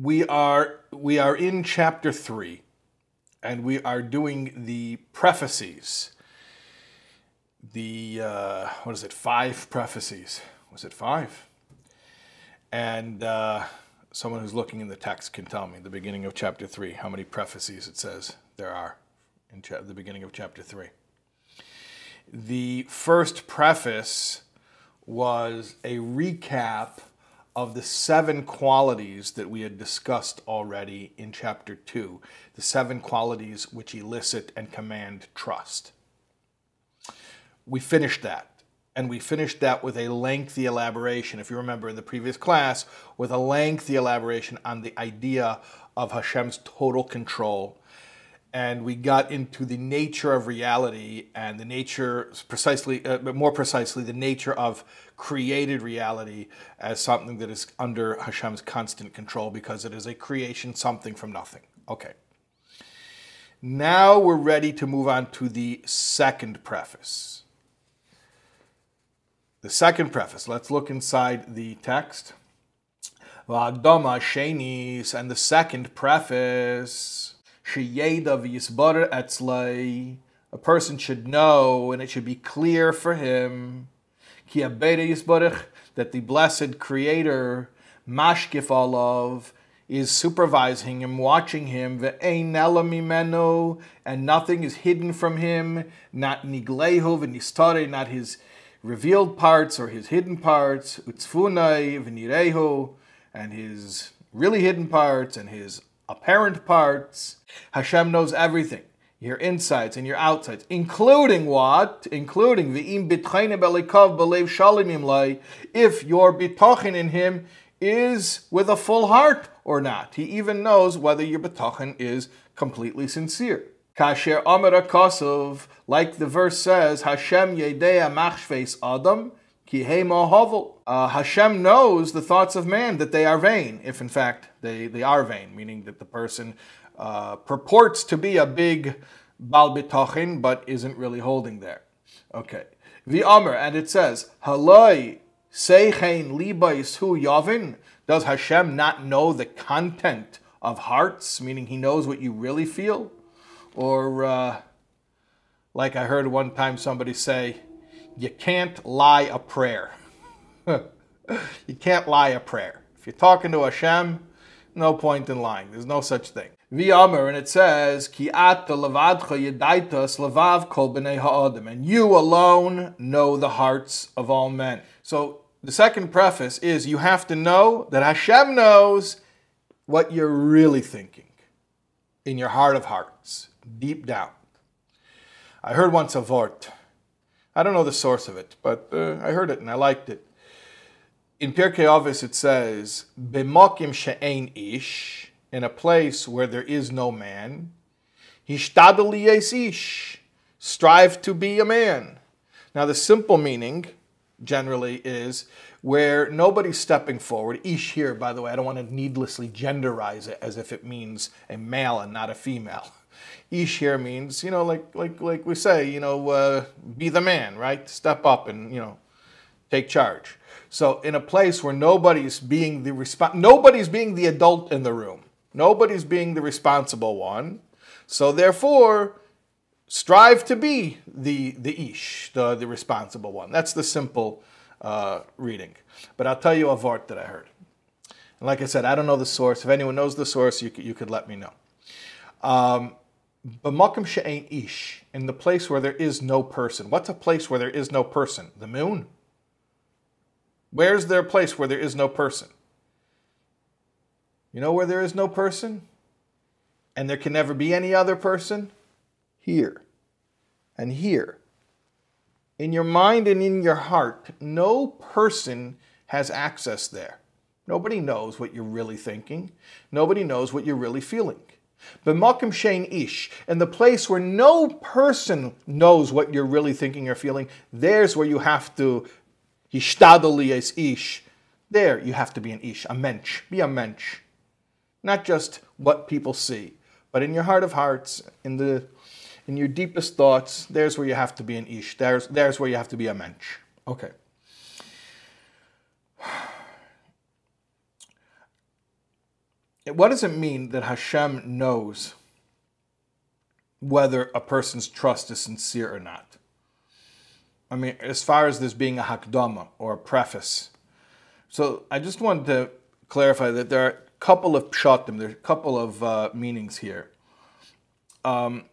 we are we are in chapter three, and we are doing the prefaces. The uh, what is it? Five prefaces. Was it five? And uh, someone who's looking in the text can tell me the beginning of chapter three how many prefaces it says there are in cha- the beginning of chapter three. The first preface was a recap of the seven qualities that we had discussed already in chapter 2, the seven qualities which elicit and command trust. We finished that. And we finished that with a lengthy elaboration, if you remember in the previous class, with a lengthy elaboration on the idea of Hashem's total control and we got into the nature of reality and the nature precisely uh, but more precisely the nature of created reality as something that is under Hashem's constant control because it is a creation something from nothing. Okay. Now we're ready to move on to the second preface. The second preface. Let's look inside the text. Shenis and the second preface A person should know, and it should be clear for him, that the blessed Creator, mashkif olav, is supervising him, watching him, and nothing is hidden from him, not niglehu v'nistare, not his revealed parts or his hidden parts, utzfunai v'nirehu, and his really hidden parts and his apparent parts. Hashem knows everything. Your insides and your outsides, including what? Including v'im bitchayne belikav belev shalimim lai, if your bitachin in Him is with a full heart or not. He even knows whether your bitachin is completely sincere. Kasher amara kosov, like the verse says, Hashem yedea machshves adam, uh, Hashem knows the thoughts of man that they are vain, if in fact they, they are vain, meaning that the person uh, purports to be a big Bal Bitachin, but isn't really holding there. Okay. The Amr, and it says, Haloi Seichein Libais Hu Yavin. Does Hashem not know the content of hearts, meaning he knows what you really feel? Or, uh, like I heard one time somebody say, you can't lie a prayer. you can't lie a prayer. If you're talking to Hashem, no point in lying. There's no such thing. V'yamer, and it says, Ki ata levadcha yedaitas levav kol b'nei ha'adam. And you alone know the hearts of all men. So the second preface is you have to know that Hashem knows what you're really thinking in your heart of hearts, deep down. I heard once a vort I don't know the source of it, but uh, I heard it and I liked it. In Pirkei Avos it says, "B'mokim she'ein ish," in a place where there is no man. Hishtadel ish, strive to be a man. Now the simple meaning, generally, is where nobody's stepping forward. Ish here, by the way, I don't want to needlessly genderize it as if it means a male and not a female. Ish here means, you know, like like like we say, you know, uh, be the man, right? Step up and you know, take charge. So in a place where nobody's being the resp- nobody's being the adult in the room, nobody's being the responsible one. So therefore, strive to be the the ish, the the responsible one. That's the simple uh, reading. But I'll tell you a vort that I heard. And like I said, I don't know the source. If anyone knows the source, you could, you could let me know. Um, ish, in the place where there is no person. What's a place where there is no person? The moon. Where's there a place where there is no person? You know where there is no person? And there can never be any other person? Here. And here. In your mind and in your heart, no person has access there. Nobody knows what you're really thinking. Nobody knows what you're really feeling. B'makim shein ish, in the place where no person knows what you're really thinking or feeling, there's where you have to hishtadali es ish. There you have to be an ish, a mensch. Be a mensch. Not just what people see, but in your heart of hearts, in the in your deepest thoughts, there's where you have to be an ish. There's there's where you have to be a mensch. Okay. what does it mean that Hashem knows whether a person's trust is sincere or not? I mean, as far as this being a hakdama or a preface. So I just wanted to clarify that there are a couple of pshatim, there are a couple of uh, meanings here. Um,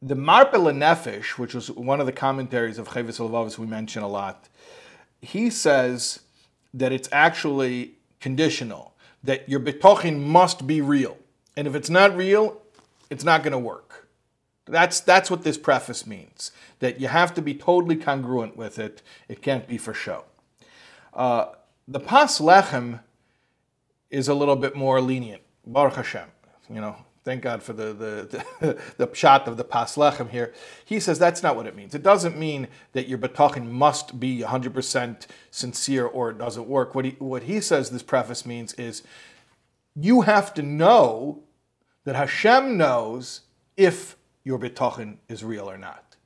the Marpe Nefesh, which was one of the commentaries of Chavis Lavavis we mention a lot, he says that it's actually conditional, that your betochin must be real. And if it's not real, it's not going to work. That's, that's what this preface means, that you have to be totally congruent with it. It can't be for show. Uh, the Pas Lechem is a little bit more lenient. Baruch Hashem. You know, Thank God for the the, the, the shot of the pas lechem here. He says that's not what it means. It doesn't mean that your betachin must be 100% sincere or it doesn't work. What he, what he says this preface means is you have to know that Hashem knows if your betachin is real or not.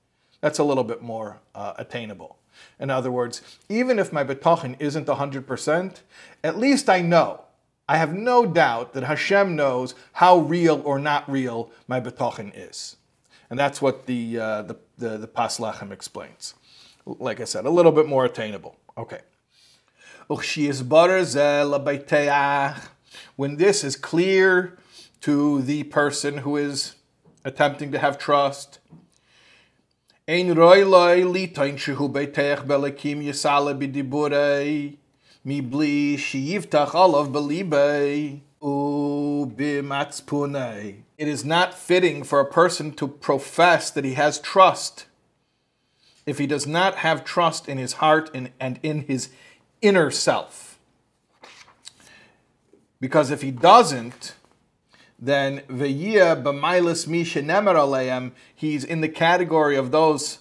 That's a little bit more uh, attainable. In other words, even if my betachin isn't 100%, at least I know I have no doubt that Hashem knows how real or not real my betachin is. And that's what the, uh, the, the, the Pas Lechem explains. Like I said, a little bit more attainable. Okay. When this is clear to the person who is attempting to have trust. It is not fitting for a person to profess that he has trust if he does not have trust in his heart and in his inner self. Because if he doesn't, then v'yia b'mailis misha nemer aleim, he's in the category of those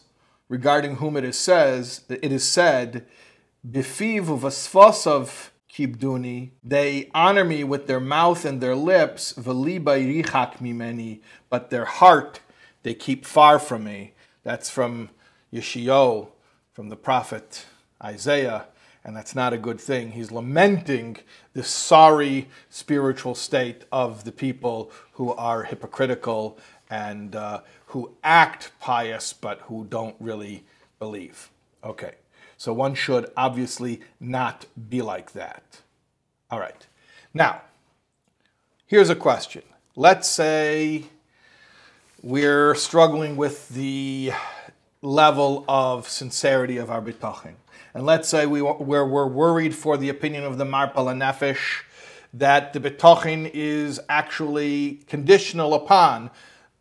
regarding whom it is says it is said Bifiv uvasfosov kibduni. They honor me with their mouth and their lips, richak mimeni, but their heart they keep far from me. That's from Yeshio, from the prophet Isaiah, and that's not a good thing. He's lamenting the sorry spiritual state of the people who are hypocritical and uh, who act pious but who don't really believe. Okay. So one should obviously not be like that. All right. Now, here's a question. Let's say we're struggling with the level of sincerity of our bitachon. And let's say we, we're, we're worried for the opinion of the Marpe Nefesh that the bitachon is actually conditional upon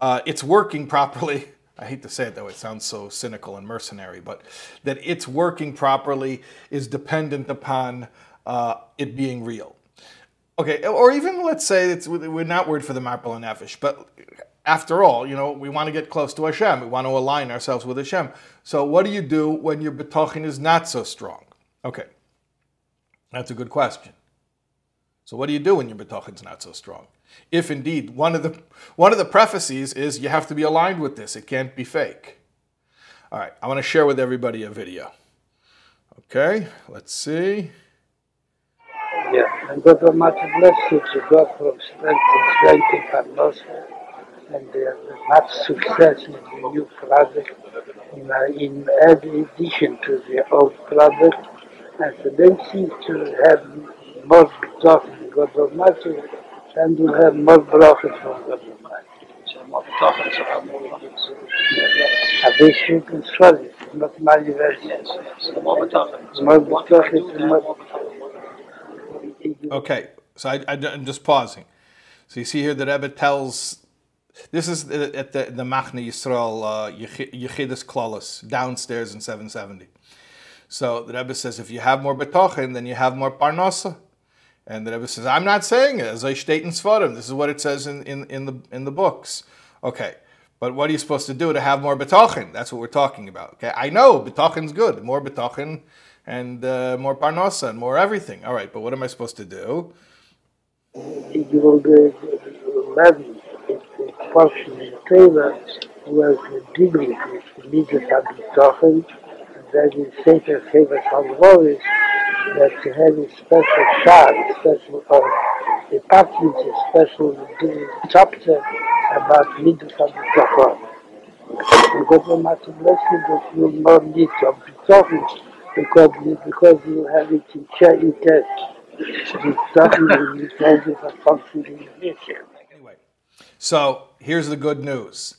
uh, it's working properly I hate to say it though, it sounds so cynical and mercenary, but that it's working properly is dependent upon uh, it being real. Okay, or even let's say it's, we're not worried for the Marpel and Nefesh, but after all, you know, we want to get close to Hashem. We want to align ourselves with Hashem. So what do you do when your betachin is not so strong? Okay, that's a good question. So what do you do when your betachin is not so strong? If indeed one of the one of the prefaces is you have to be aligned with this, it can't be fake. All right, I want to share with everybody a video. Okay, let's see. Yeah, and God Almighty bless you to go from strength to strength in parnasa and they have much success in the new project, in, uh, in addition to the old project, and for them seem to have more in God Almighty and you have more brachas from God Almighty. A this you can swallow it, not my version. More brachas, Okay, so I, am just pausing. So you see here the Rebbe tells, this is at the, the Machne Yisrael uh, Yechidus Klaus, downstairs in 770. So the Rebbe says, if you have more betochin, then you have more parnasa. And the Rebbe says, I'm not saying it, as I state in Svarim. This is what it says in, in, in, the, in the books. Okay, but what are you supposed to do to have more betachin? That's what we're talking about. Okay, I know betachin's good. More betachin and uh, more parnasa and more everything. All right, but what am I supposed to do? You will be learning a was dealing with midas habitachin, that is Sefer Sefer Salvoris, that you have a special a special uh, the passage, especially the chapter about Midas of the. And God much bless you that you not need to talking because, because you have it in chair in test. It's definitely you can do for function in the future. Anyway, so here's the good news.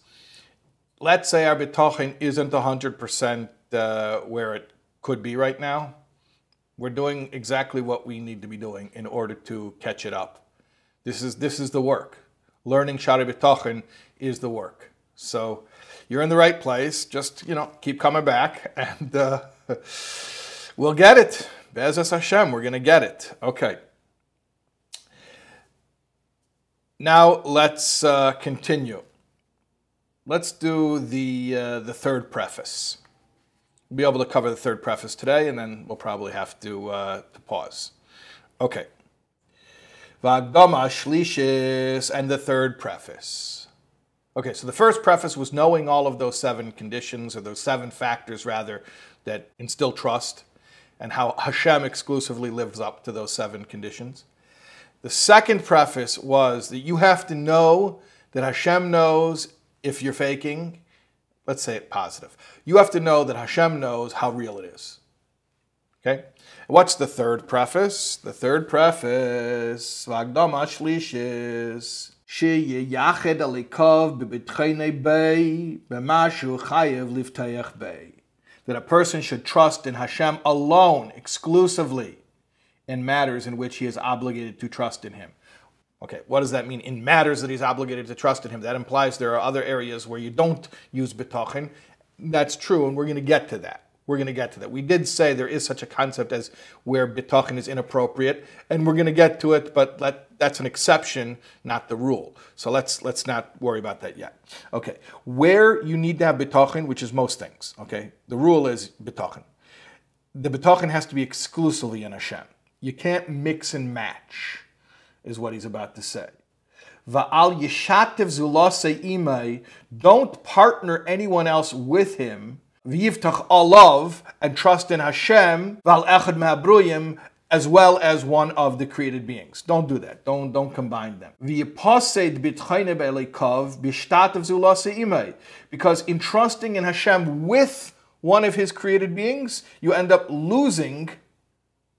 Let's say our bitochin isn't 100% uh, where it could be right now. We're doing exactly what we need to be doing in order to catch it up. This is this is the work. Learning Shari B'tachin is the work. So you're in the right place. Just you know, keep coming back, and uh, we'll get it. Bezas Hashem, we're gonna get it. Okay. Now let's uh, continue. Let's do the uh, the third preface. We'll be able to cover the third preface today, and then we'll probably have to, uh, to pause. Okay. Vagdama Shlishis, and the third preface. Okay, so the first preface was knowing all of those seven conditions, or those seven factors rather, that instill trust, and how Hashem exclusively lives up to those seven conditions. The second preface was that you have to know that Hashem knows if you're faking Let's say it positive. You have to know that Hashem knows how real it is. Okay? What's the third preface? The third preface, Vagdama Shlishis, שיייחד הליקוב בביטחוני בי, במה שהוא חייב לבטח בי. That a person should trust in Hashem alone, exclusively, in matters in which he is obligated to trust in him. Okay, what does that mean? In matters that he's obligated to trust in him. That implies there are other areas where you don't use bitachin. That's true, and we're going to get to that. We're going to get to that. We did say there is such a concept as where bitachin is inappropriate, and we're going to get to it, but let, that's an exception, not the rule. So let's let's not worry about that yet. Okay, where you need to have bitachin, which is most things. Okay, the rule is bitachin. The bitachin has to be exclusively in Hashem. You can't mix and match is what he's about to say. Va'al yishatev zulase imay, don't partner anyone else with him. V'yivtach alav, and trust in Hashem, val echad ma'abruyim, as well as one of the created beings. Don't do that. Don't don't combine them. Because in trusting in Hashem with one of His created beings, you end up losing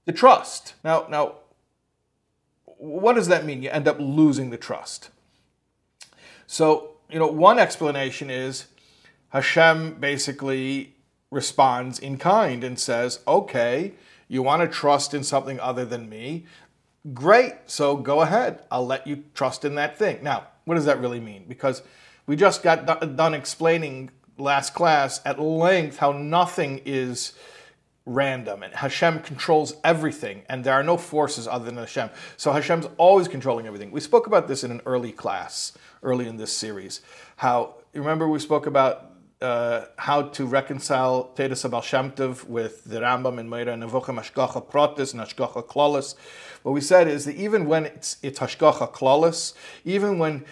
the trust. Now, now what does that mean? You end up losing the trust. So, you know, one explanation is Hashem basically responds in kind and says, okay, you want to trust in something other than me? Great, so go ahead. I'll let you trust in that thing. Now, what does that really mean? Because we just got done explaining last class at length how nothing is random and Hashem controls everything and there are no forces other than Hashem. So Hashem's always controlling everything. We spoke about this in an early class, early in this series. How, remember we spoke about uh, how to reconcile Teres Abal Shem Tov with the Rambam and Moreh Nevuchim Hashgacha Protis and Hashgacha Klalis. What we said is that even when it's, it's Hashgacha Klalis, even when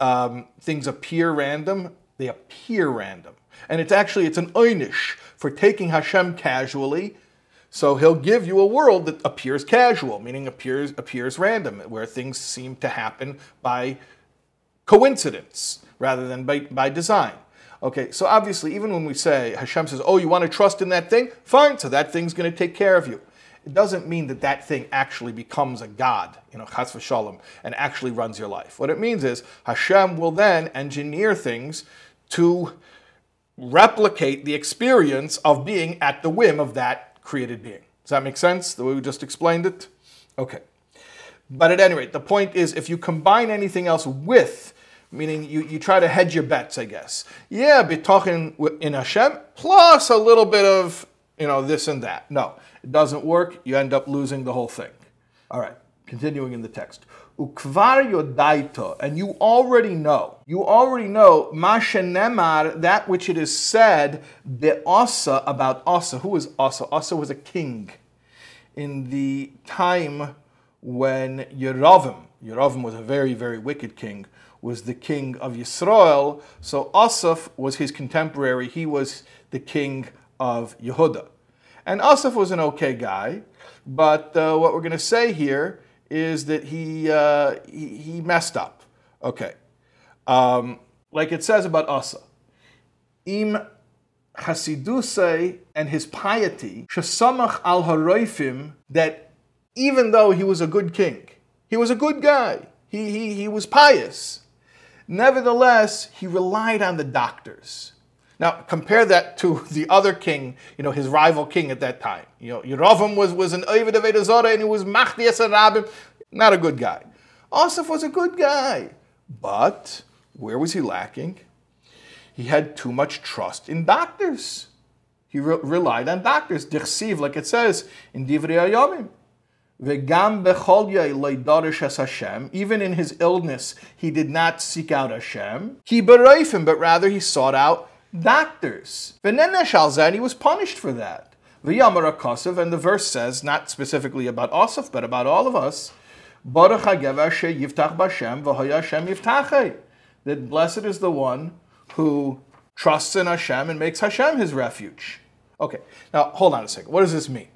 um, things appear random, they appear random. And it's actually, it's an einish for taking Hashem casually. So he'll give you a world that appears casual, meaning appears appears random, where things seem to happen by coincidence rather than by, by design. Okay, so obviously, even when we say Hashem says, "Oh, you want to trust in that thing? Fine. So that thing's going to take care of you." It doesn't mean that that thing actually becomes a god, you know, chas v'shalom, and actually runs your life. What it means is Hashem will then engineer things to replicate the experience of being at the whim of that created being. Does that make sense, the way we just explained it? Okay. But at any rate, the point is if you combine anything else with, meaning you, you try to hedge your bets, I guess. Yeah, be talking in Hashem plus a little bit of, you know, this and that. No, it doesn't work. You end up losing the whole thing. All right, continuing in the text. Ukvar yodaito, and you already know, you already know, mashenemar, that which it is said, the Asa, about Asa. Who is Asa? Asa was a king in the time when Yeravim, Yeravim was a very, very wicked king, was the king of Yisrael. So Asaph was his contemporary. He was the king of Yehuda. And Asaph was an okay guy, but uh, what we're going to say here is that he, uh, he, he messed up. Okay. Um, like it says about Asa. Im Hasidusay and his piety, Shasamach al Haroifim, that even though he was a good king, he was a good guy, he, he, he was pious, nevertheless, he relied on the doctors. Now, compare that to the other king, you know, his rival king at that time. You know, Yerovam was, was an Ovid of and he was Mahdi Rabim, not a good guy. Asaph was a good guy, but where was he lacking? He had too much trust in doctors. He re- relied on doctors. Dichsiv, like it says in Divrei Hayomim. Vegam loidarish es Hashem. Even in his illness, he did not seek out Hashem. He him, but rather he sought out doctors. And he was punished for that. V'yamar and the verse says, not specifically about Asaf, but about all of us, that blessed is the one who trusts in Hashem and makes Hashem his refuge. Okay, now hold on a second. What does this mean?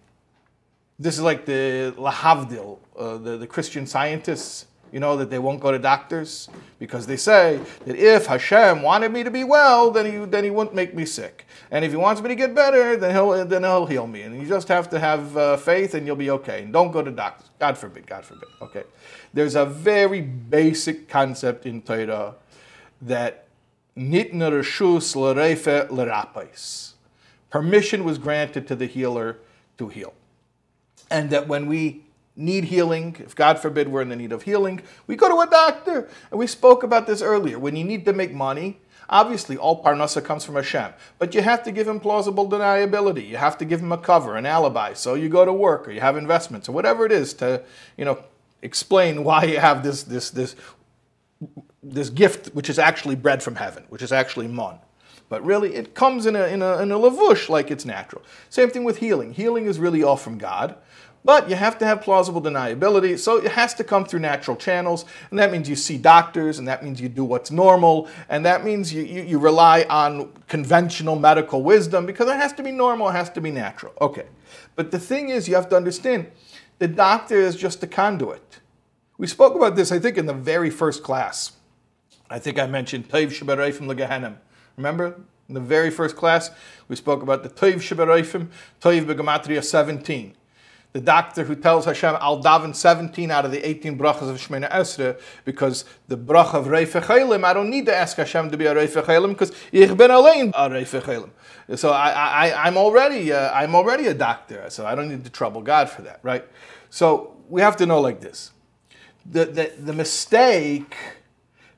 This is like the Lahavdil, uh, the, the Christian scientists, you know, that they won't go to doctors because they say that if Hashem wanted me to be well, then he, then he wouldn't make me sick. And if he wants me to get better, then he'll, then he'll heal me. And you just have to have uh, faith and you'll be okay. And don't go to doctors. God forbid, God forbid. Okay. There's a very basic concept in Torah that nitna reshus l'reife l'rapais. Permission was granted to the healer to heal. And that when we need healing, if God forbid we're in the need of healing, we go to a doctor. And we spoke about this earlier. When you need to make money, obviously all parnasa comes from Hashem, but you have to give him plausible deniability. You have to give him a cover, an alibi. So you go to work or you have investments or whatever it is to, you know, explain why you have this this this this gift which is actually bread from heaven, which is actually mon. But really, it comes in a, in a, in a lavush like it's natural. Same thing with healing. Healing is really all from God, but you have to have plausible deniability, so it has to come through natural channels, and that means you see doctors, and that means you do what's normal, and that means you, you, you rely on conventional medical wisdom because it has to be normal, it has to be natural. Okay. But the thing is, you have to understand the doctor is just a conduit. We spoke about this, I think, in the very first class. I think I mentioned Toiv Shabarayfim Legahanim. Remember? In the very first class, we spoke about the Toiv Shabarayfim, Toiv Begamatria 17. The doctor who tells Hashem, I'll daven 17 out of the 18 brachas of Shemina Esra, because the brach of Reif Chelim, I don't need to ask Hashem to be a Reif Chelim, because Ich ben allein a Reif Chelim. So I, I, I'm, already, uh, I'm already a doctor, so I don't need to trouble God for that, right? So we have to know like this. The, the, the mistake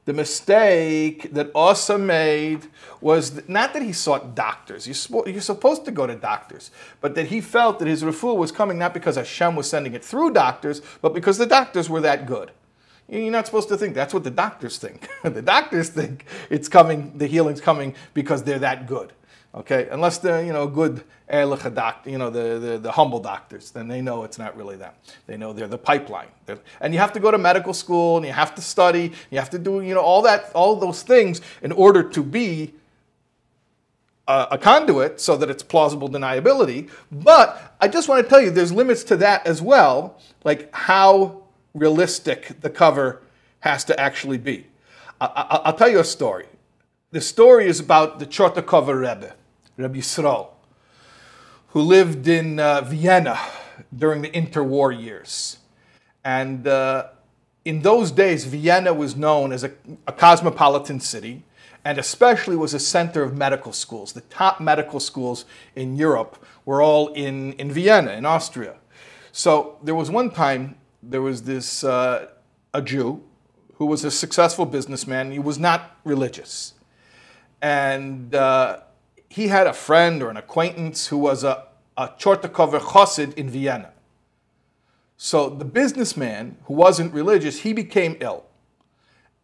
the mistake that Asa made was not that he sought doctors. You're, supposed to go to doctors, but that he felt that his refuah was coming not because Hashem was sending it through doctors, but because the doctors were that good. You're not supposed to think that's what the doctors think. the doctors think it's coming, the healing's coming because they're that good. Okay, unless they're you know good erliche doctor, you know the, the, the humble doctors, then they know it's not really them. They know they're the pipeline. They're, and you have to go to medical school and you have to study. You have to do you know all that all those things in order to be a, a conduit so that it's plausible deniability. But I just want to tell you, there's limits to that as well, like how realistic the cover has to actually be. I, will tell you a story. The story is about the Chortkover Rebbe. Rabbi Yisrael, who lived in uh, Vienna during the interwar years. And uh, in those days, Vienna was known as a, a, cosmopolitan city and especially was a center of medical schools. The top medical schools in Europe were all in, in Vienna, in Austria. So there was one time, there was this, uh, a Jew who was a successful businessman. He was not religious. And uh, he had a friend or an acquaintance who was a, a Chortkover Chassid in Vienna. So the businessman who wasn't religious, he became ill.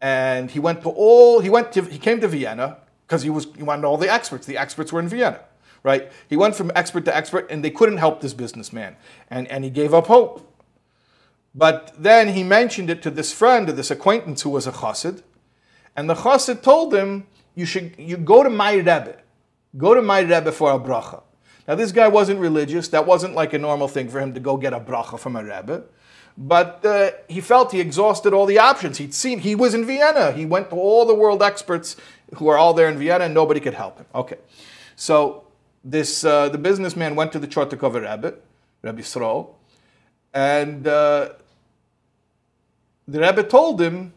And he went to all, he went to, he came to Vienna because he was, he wanted all the experts. The experts were in Vienna, right? He went from expert to expert and they couldn't help this businessman. And, and he gave up hope. But then he mentioned it to this friend, to this acquaintance who was a chassid. And the chassid told him, you should you go to my Rebbe. Go to my Rebbe for a bracha. Now, this guy wasn't religious. That wasn't like a normal thing for him to go get a bracha from a Rebbe. but uh, he felt he exhausted all the options. He'd seen, he was in Vienna. He went to all the world experts who are all there in Vienna, and nobody could help him. Okay. So this, uh, the businessman went to the Chortkover Rebbe, Rabbi Sroll, and uh, the Rebbe told him,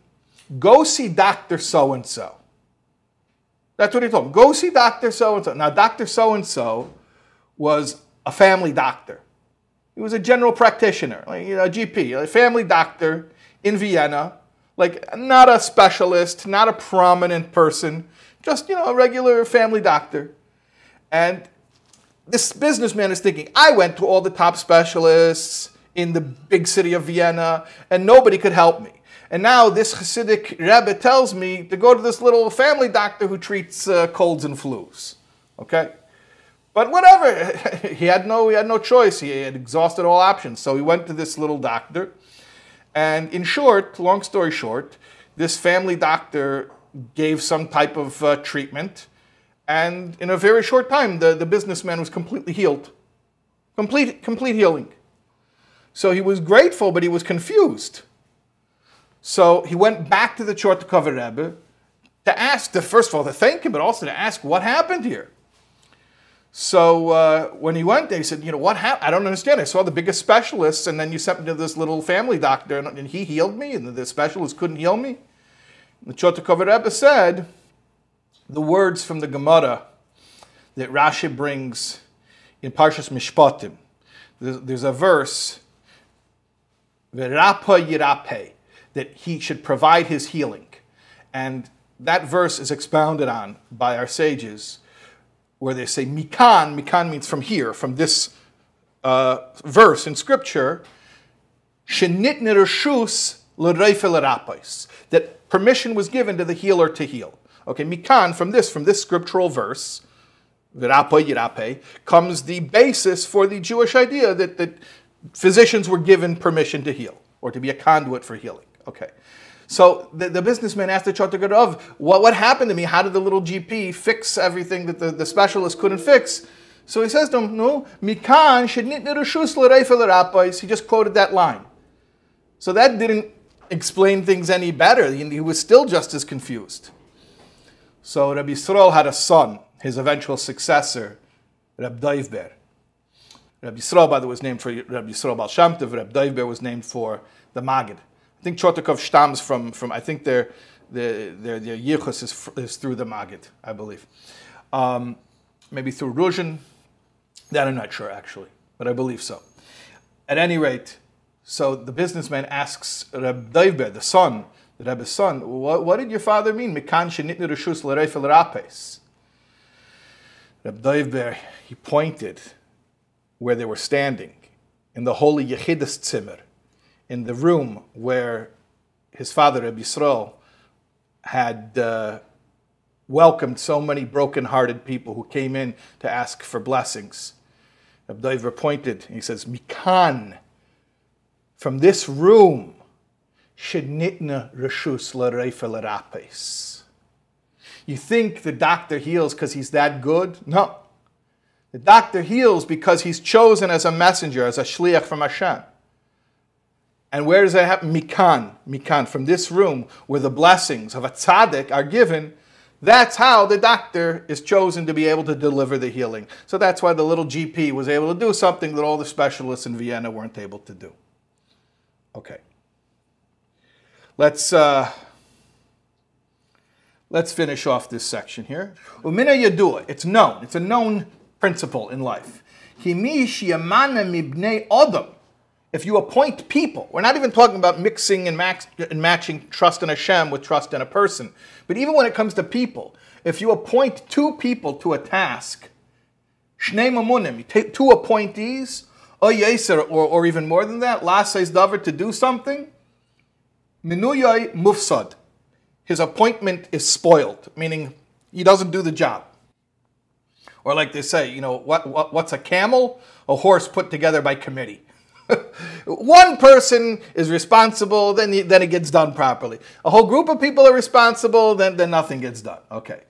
go see Dr. So and so. That's what he told him. Go see Dr. So and so. Now, Dr. So and so was a family doctor. He was a general practitioner, like you know, a GP, a family doctor in Vienna, like not a specialist, not a prominent person, just you know, a regular family doctor. And this businessman is thinking, I went to all the top specialists in the big city of Vienna, and nobody could help me. And now this Hasidic rabbi tells me to go to this little family doctor who treats uh, colds and flus. Okay? But whatever, he had no he had no choice. He had exhausted all options, so he went to this little doctor. And in short, long story short, this family doctor gave some type of uh, treatment, and in a very short time, the, the businessman was completely healed, complete complete healing. So he was grateful, but he was confused. So he went back to the Chortkover Rebbe to ask, to, first of all, to thank him, but also to ask what happened here. So uh, when he went there, he said, you know, what happened? I don't understand. I saw the biggest specialists, and then you sent me to this little family doctor, and, and he healed me, and the specialist couldn't heal me. And the Chortkover Rebbe said the words from the Gemara that Rashi brings in Parshas Mishpatim. There's, there's a verse, Verapa Yirape, that he should provide his healing. And that verse is expounded on by our sages, where they say mikan, mikan means from here, from this uh, verse in scripture, that permission was given to the healer to heal. Okay, mikan, from this, from this scriptural verse, comes the basis for the Jewish idea that, that physicians were given permission to heal, or to be a conduit for healing. Okay. So the, the businessman asked the Chortkover, what, what happened to me? How did the little GP fix everything that the, the specialist couldn't fix? So he says to him, no, mikan He just quoted that line. So that didn't explain things any better. He, he was still just as confused. So Rabbi Yisrael had a son, his eventual successor, Rabbi Doivber. Rabbi Yisrael, by the way, was named for Rabbi Yisrael Baal Shem Doivber was named for the Magid. I think Chortkov stems from, from I think their, their, their, their yichus is, is through the Magid, I believe. Um, maybe through Ruzhin. That I'm not sure, actually, but I believe so. At any rate, so the businessman asks Reb Doivber, the son, the Rebbe's son, what, what did your father mean? Mikan shenitni reshus l'reifel rapes. Reb Doivber, he pointed where they were standing in the holy Yechidus Zimmer in the room where his father, Rabbi Yisrael, had uh, welcomed so many broken-hearted people who came in to ask for blessings. Reb Doivber pointed, he says, Mikan, from this room, Shenitna Reshus Larapes. You think the doctor heals because he's that good? No. The doctor heals because he's chosen as a messenger, as a shliach from Hashem. And where does that happen? Mikan, mikan, from this room where the blessings of a tzaddik are given, that's how the doctor is chosen to be able to deliver the healing. So that's why the little GP was able to do something that all the specialists in Vienna weren't able to do. Okay. Let's uh, let's finish off this section here. Umina yadua, it's known. It's a known principle in life. Himish yamana mibnei odom if you appoint people, we're not even talking about mixing and, max, and matching trust in Hashem with trust in a person, but even when it comes to people, if you appoint two people to a task, shnei mamunim, two appointees, or or, even more than that, lases davar to do something, minuyai mufsad, his appointment is spoiled, meaning he doesn't do the job. Or like they say, you know, what, what, what's a camel? A horse put together by committee. One person is responsible, then, he, then it gets done properly. A whole group of people are responsible, then, then nothing gets done. Okay.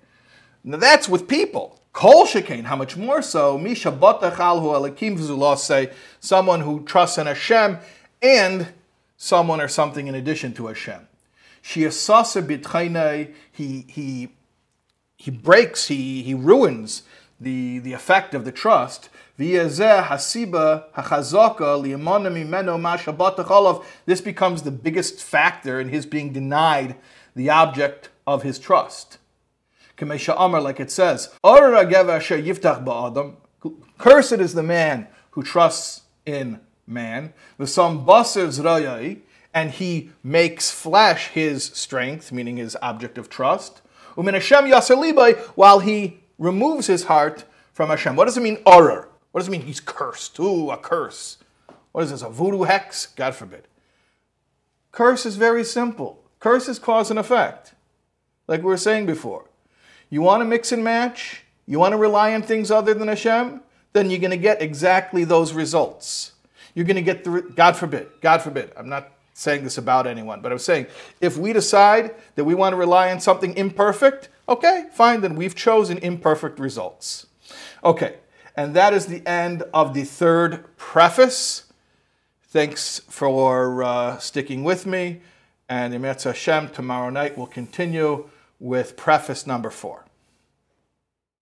Now that's with people. Kol shekain, how much more so? Misha batachal hu alakim say someone who trusts in Hashem and someone or something in addition to Hashem. Shiasasa bitchainai, he he he breaks, he he ruins the, the effect of the trust. This becomes the biggest factor in his being denied the object of his trust. Like it says, Cursed is the man who trusts in man. And he makes flesh his strength, meaning his object of trust. While he removes his heart from Hashem. What does it mean, Oror? What does it mean he's cursed? Ooh, a curse. What is this, a voodoo hex? God forbid. Curse is very simple. Curse is cause and effect, like we were saying before. You want to mix and match? You want to rely on things other than Hashem? Then you're going to get exactly those results. You're going to get the, God forbid, God forbid. I'm not saying this about anyone, but I'm saying if we decide that we want to rely on something imperfect, okay, fine, then we've chosen imperfect results. Okay, and that is the end of the third preface. Thanks for uh, sticking with me. And Emetz Hashem, tomorrow night we'll continue with preface number four.